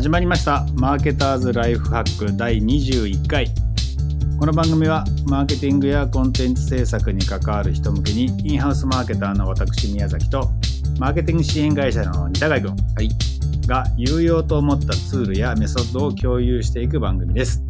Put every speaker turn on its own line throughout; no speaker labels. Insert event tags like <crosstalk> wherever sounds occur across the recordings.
始まりました。マーケターズライフハック第21回。この番組はマーケティングやコンテンツ制作に関わる人向けにインハウスマーケターの私宮崎とマーケティング支援会社の二高井君。が有用と思ったツールやメソッドを共有していく番組です。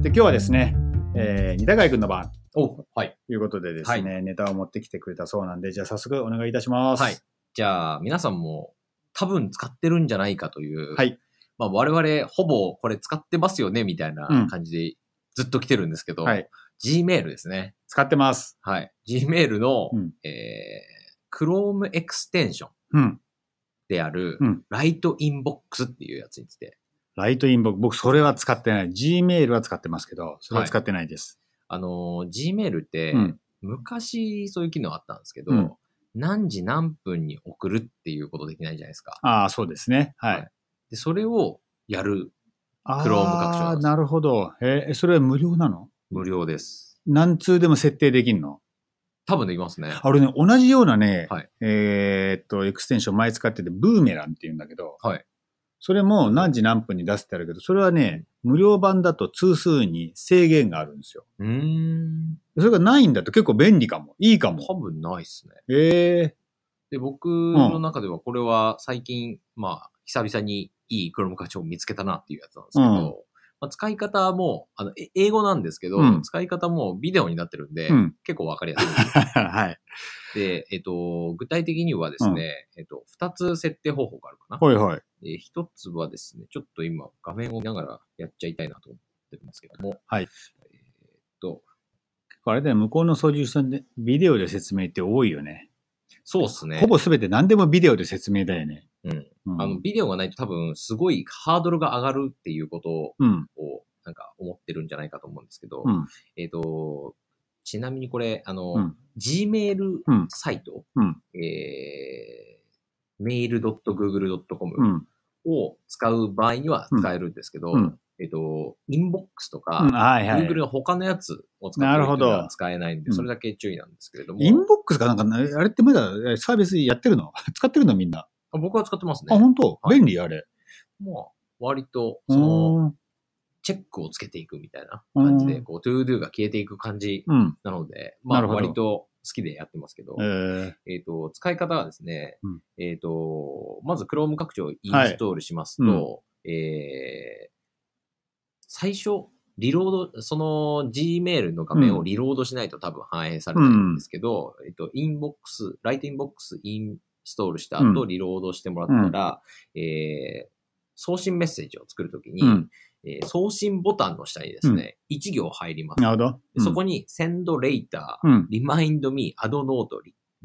で今日はですね、えー、二高井君の番。
お、はい。
ということでですね、ネタを持ってきてくれたそうなんでじゃあ早速お願いいたします。
はい。じゃあ、皆さんも多分使ってるんじゃないかという、
はい
まあ、我々ほぼこれ使ってますよね、みたいな
うん。
感じでずっと来てるんですけど、
はい。
Gmail ですね。
使ってます。
はい。Gmail の、
うん。
えー、Chrome エクステンション
うん。
である、
うん。
Right Inbox っていうやつについて、
Right Inbox 僕それは使ってない。Gmail は使ってますけどそれは使ってないです、
あのー、Gmail って、
うん。
昔そういう機能あったんですけど、
うん。
何時何分に送るっていうことできないじゃないですか。
ああそうですね。はい、
はいで、それをやる拡張なんです
あなるほどえーそれは無料なの？
無料です。
何通でも設定できるの？
多分できますね。
あれね、同じようなね、
はい
えーっと、エクステンション前使ってて、ブーメランって言うんだけど、
はい
それも何時何分に出すってあるけど、それはね、無料版だと通数に制限があるんですよ。
うーん。
それがないんだと結構便利かも。いいかも。
多分ないっすね。
ええ
で、僕の中ではこれは最近、まあ、久々にいいクロム課長を見つけたなっていうやつなんですけど、
うん
まあ、使い方も、あの、え英語なんですけど、
うん
使い方もビデオになってるんで、
うん。
結構わかりやすい。<laughs>
はい。
で、えっと、具体的にはですね、えっと、二つ設定方法があるかな。
ほいほい。
で一つはですね、ちょっと今画面を見ながらやっちゃいたいなと思ってるんですけども、
はい。
えーっと、
あれだよ、向こうの操縦士さんで、ビデオで説明って多いよね。
そうっすね。
ほぼ全て何でもビデオで説明だよね。
うん。
うん。
あの、ビデオがないと多分、すごいハードルが上がるっていうこと
うん。
を、なんか思ってるんじゃないかと思うんですけど、
うん。
えっ、と、ちなみにこれ、あの、
うん
Gmail
うん
サイト、
うん
えー、mail.google.com
うん。
を使う場合には使えるんですけど、
うん
えっ、と、インボックスとか、
うんはいはい。
Google の他のやつを使って
なる
使えないんで、
うん
それだけ注意なんですけれども、
インボックスかなんか、あれってまだえサービスやってるの？<laughs> 使ってるのみんな？
あ僕は使ってますね。
あ、本当？
はい。
便利あれ。
まあ、割と、その、
うん。
チェックをつけていくみたいな感じで、
うん
こう、トゥードゥが消えていく感じ
うん。
なので、まあ、
なるほど。
割と好きでやってますけど、
えー、
えっ、と、使い方はですね、
うん。
えっ、と、まず Chrome 拡張をインストールしますと、えー最初、リロード、その Gmail の画面をリロードしないと多分反映されないんですけど、えっ、と、インボックス、 Right Inbox インストールした後、
うん
リロードしてもらったら、えー送信メッセージを作るときに、
うん。
えー送信ボタンの下にですね、1行入ります。
なるほど。
でそこに send later、
うん。
remind me, add note,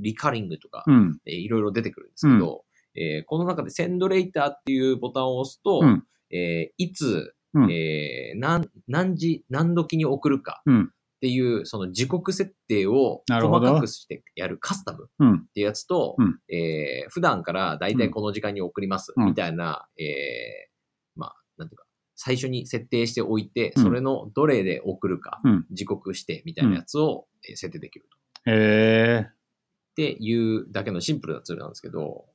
recurring とか、
うん。
えーいろいろ出てくるんですけど、えーこの中で send later っていうボタンを押すと、
うん
えーいつ、
うん
えー何、何時、何時に送るか
うん。
っていう、その時刻設定を細かくしてやるカスタムっ
うん。
ていうやつと、
うん。
えー普段からだいたいこの時間に送ります
うん。
みたいな、えーまあ、なんていうか、最初に設定しておいて、
うん。
それのどれで送るか、
うん。
時刻してみたいなやつをえー設定できると。
え
っていうだけのシンプルなツールなんですけど、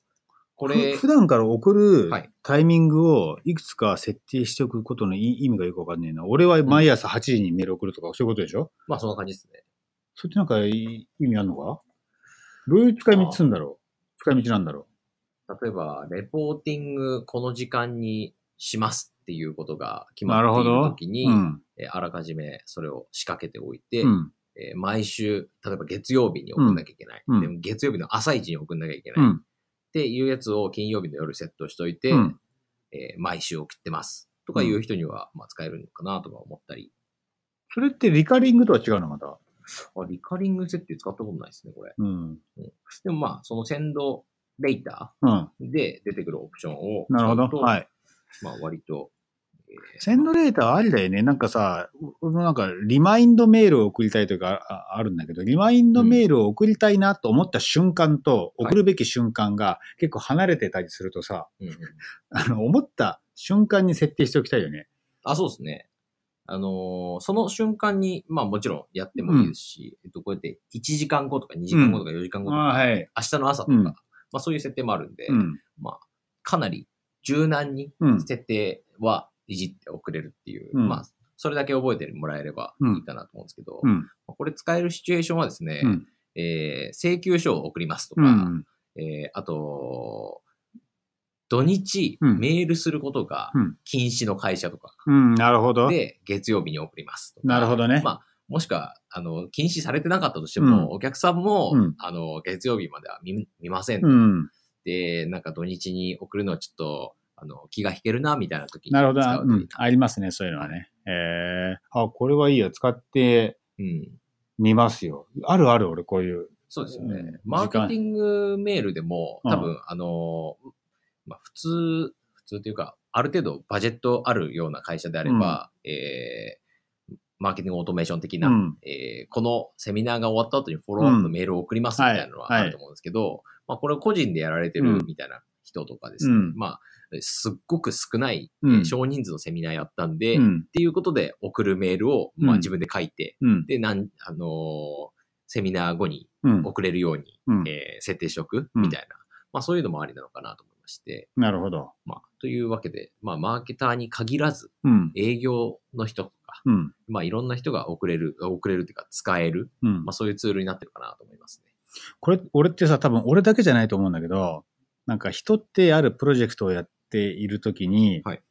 こ
ー、
れ
ふ、普段から送る
はい
タイミングをいくつか設定しておくことの意意味がよくわかんねえな。俺は毎朝8時にメール送るとか、そういうことでしょ？
まあそんな感じですね。
それってなんかいい意味あるのか？どういう使い道するんだろう？使い道なんだろ
例えば、レポーティングこの時間にしますっていうことが決まっている
ど。
ときに、
うん。
えーあらかじめそれを仕掛けておいて、
うん。
えー毎週、例えば月曜日に送んなきゃいけない。
うん
でも月曜日の朝一に送んなきゃいけない。っ
うん。
ていうやつを金曜日の夜セットしといて、
うん
えー毎週送ってます。とかいう人には、まあ、使えるのかなとか思ったり。
それってリカリングとは違うの？また。
あ、リカリング設定使ったことないですね、これ。
うん。
でもまあ、そのセンドレイタ
うん。
ーで出てくるオプションを
なるほど。はい。
まあ、割と、えー
センドレーターはありだよね。なんかさ、俺もなんかリマインドメールを送りたいというかああるんだけど、リマインドメールを送りたいなと思った瞬間と、
はい
送るべき瞬間が結構離れてたりするとさ、
うんうん <laughs>
あの、思った瞬間に設定しておきたいよね。
あ、そうですね。あのーその瞬間に、まあもちろんやってもいいですし、えっと、こうやって1時間後とか2時間後とか4時間後とか、
はい。
明日の朝とか、
うん
まあそういう設定もあるんで、
うん。
まあ、かなり柔軟に
うん。
設定はいじって送れるっていう、
うん
まあ、それだけ覚えてもらえればいいかなと思うんですけど、
うん。
これ使えるシチュエーションはですね、
うん。
えー請求書を送りますとか、
うん。
えーあと、土日、
うん
メールすることが
うん
禁止の会社とか
うん。なるほど。
で、月曜日に送ります。
なるほどね
まあ、もしくは、あの、禁止されてなかったとしても、
うん
お客さんも、
うん
あの、月曜日までは見見ませんと。
うん。
で、なんか土日に送るのはちょっと、あの、気が引けるな、みたいな時に
なるほど。
使う
んありますね、そういうのはね。えー、あ、これはいいよ。使って
うん。
みますよ。あるある、俺、こういう。
そうですよね。
うん
マーケティングメールでも、
うん
多分、あの、まあ、普通、普通というか、ある程度バジェットあるような会社であれば、えー、マーケティングオートメーション的な、
うん。
えーこのセミナーが終わった後にフォローアップのメールを送りますみたいなのは
はい
あると思うんですけど、まあ、これ個人でやられて
うん
るみたいな人とかですね、
うん
まあ、すっごく少ない、
うん
えー少人数のセミナーやったんで、っ
うん。
ていうことで送るメールを、まあ、
うん
自分で書いて、
うん。
で、なん、あのーセミナー後に
うん。
送れるように、
うん。
えー設定しておく
うん
みたいな、まあそういうのもありなのかなと思いまして、
なるほど。
まあというわけで、まあマーケターに限らず、
うん。
営業の人とか、
うん。
まあいろんな人が送れる、送れるっていうか使える、
うん
まあ。そういうツールになってるかなと思いますね。
これ、俺ってさ、多分俺だけじゃないと思うんだけど、なんか人ってあるプロジェクトをやっているときに、
はい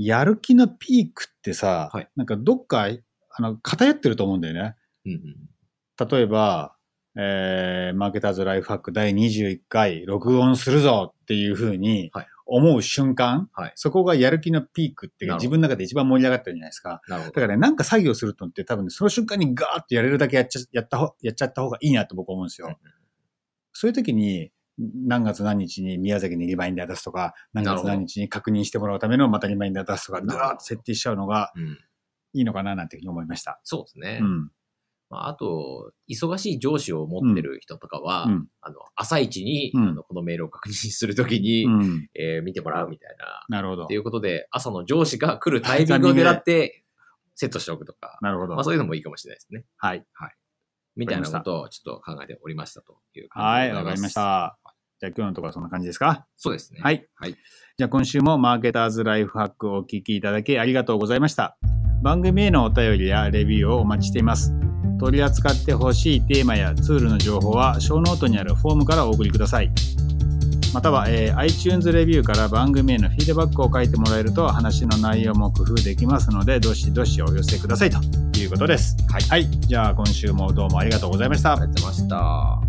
やる気のピークってさ、
はい
なんかどっか、あの、偏ってると思うんだよね。
うんうん。
例えば、えー、マーケターズライフハック第21回録音するぞっていうふうに
はい
思う瞬間、
はい
そこがやる気のピークって自分の中で一番盛り上がってるじゃないですか。だからね、なんか作業するとって多分ね、その瞬間にガーッとやれるだけやっちゃやったほやっちゃった方がいいなと僕は思うんですよ。
うん
そういう時に、何月何日に宮崎にリマインダー出すとか、何月何日に確認してもらうためのまたリマインダー出すとか、
なるほど
ガーッと設定しちゃうのが
うん。
いいのかななんていうふうに思いました。
そうですね。
うん。
まあ、あと、忙しい上司を持ってる人とかは、
うん。
あの、朝一に、
うん
あのこのメールを確認するときに、
うん。
えー見てもらうみたいな、
なるほど
ってい。うことで、朝の上司が来るタイミングを狙って、セットしておくとか、
なるほど。
まあそういうのもいいかもしれないですね。
はい。
みたいなことをちょっと考えておりましたという感
はい、
じでございます。
わかりまし。た。じゃあ今日のところはそんな感じですか？
そうですね。。
はいい。
はい。
じゃあ今週もマーケターズライフハックをお聞きいただきありがとうございました。番組へのお便りやレビューをお待ちしています。取り扱ってほしいテーマやツールの情報は、ショーノートにあるフォームからお送りください。または、えー iTunes レビューから番組へのフィードバックを書いてもらえると話の内容も工夫できますので、どしどしお寄せくださいということです。
はい
はい。じゃあ今週もどうもありがとうございました
あり。がとうございました。